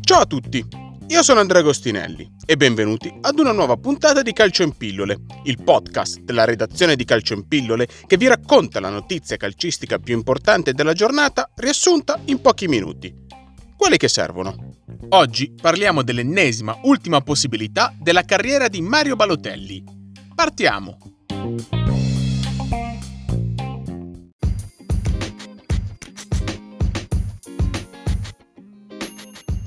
Ciao a tutti, io sono Andrea Agostinelli e benvenuti ad una nuova puntata di Calcio in Pillole, il podcast della redazione di Calcio in Pillole che vi racconta la notizia calcistica più importante della giornata riassunta in pochi minuti. Quelli che servono. Oggi parliamo dell'ennesima ultima possibilità della carriera di Mario Balotelli. Partiamo!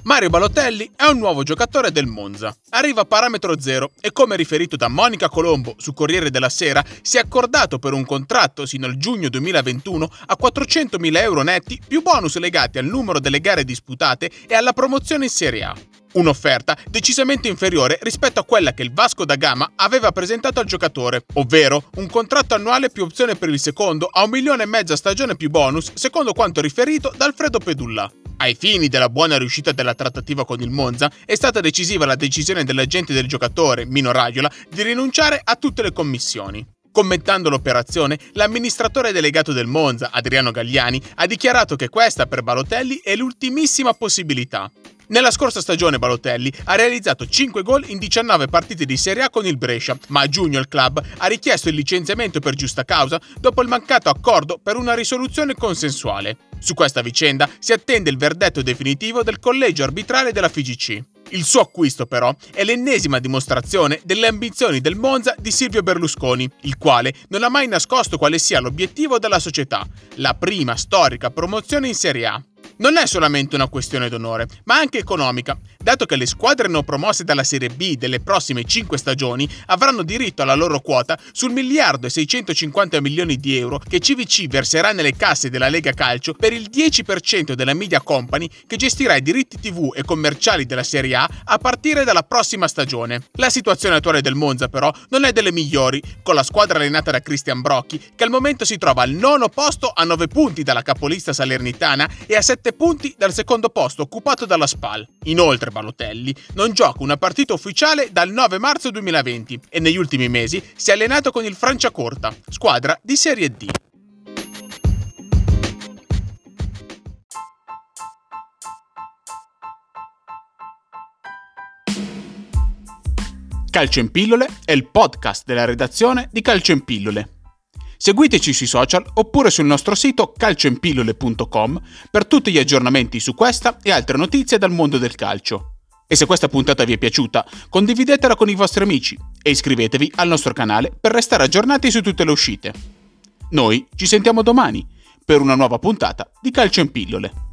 Mario Balotelli è un nuovo giocatore del Monza. Arriva a parametro zero e come riferito da Monica Colombo su Corriere della Sera si è accordato per un contratto sino al giugno 2021 a 400.000 euro netti più bonus legati al numero delle gare disputate e alla promozione in Serie A. Un'offerta decisamente inferiore rispetto a quella che il Vasco da Gama aveva presentato al giocatore, ovvero un contratto annuale più opzione per il secondo a un milione e mezzo a stagione più bonus, secondo quanto riferito da Alfredo Pedulla. Ai fini della buona riuscita della trattativa con il Monza, è stata decisiva la decisione dell'agente del giocatore, Mino Raiola, di rinunciare a tutte le commissioni. Commentando l'operazione, l'amministratore delegato del Monza, Adriano Gagliani, ha dichiarato che questa per Balotelli è l'ultimissima possibilità. Nella scorsa stagione Balotelli ha realizzato 5 gol in 19 partite di Serie A con il Brescia, ma a giugno il club ha richiesto il licenziamento per giusta causa dopo il mancato accordo per una risoluzione consensuale. Su questa vicenda si attende il verdetto definitivo del collegio arbitrale della FIGC. Il suo acquisto, però, è l'ennesima dimostrazione delle ambizioni del Monza di Silvio Berlusconi, il quale non ha mai nascosto quale sia l'obiettivo della società, la prima storica promozione in Serie A. Non è solamente una questione d'onore, ma anche economica, dato che le squadre non promosse dalla Serie B delle prossime 5 stagioni avranno diritto alla loro quota sul miliardo e 650 milioni di euro che CVC verserà nelle casse della Lega Calcio per il 10% della media company che gestirà i diritti TV e commerciali della Serie A a partire dalla prossima stagione. La situazione attuale del Monza però non è delle migliori, con la squadra allenata da Cristian Brocchi che al momento si trova al nono posto a 9 punti dalla capolista salernitana e a 7 punti dal secondo posto occupato dalla SPAL. Inoltre Balotelli non gioca una partita ufficiale dal 9 marzo 2020 e negli ultimi mesi si è allenato con il Franciacorta, squadra di Serie D. Calcio in pillole è il podcast della redazione di Calcio in pillole. Seguiteci sui social oppure sul nostro sito calcioinpillole.com per tutti gli aggiornamenti su questa e altre notizie dal mondo del calcio. E se questa puntata vi è piaciuta, condividetela con i vostri amici e iscrivetevi al nostro canale per restare aggiornati su tutte le uscite. Noi ci sentiamo domani per una nuova puntata di Calcio in Pillole.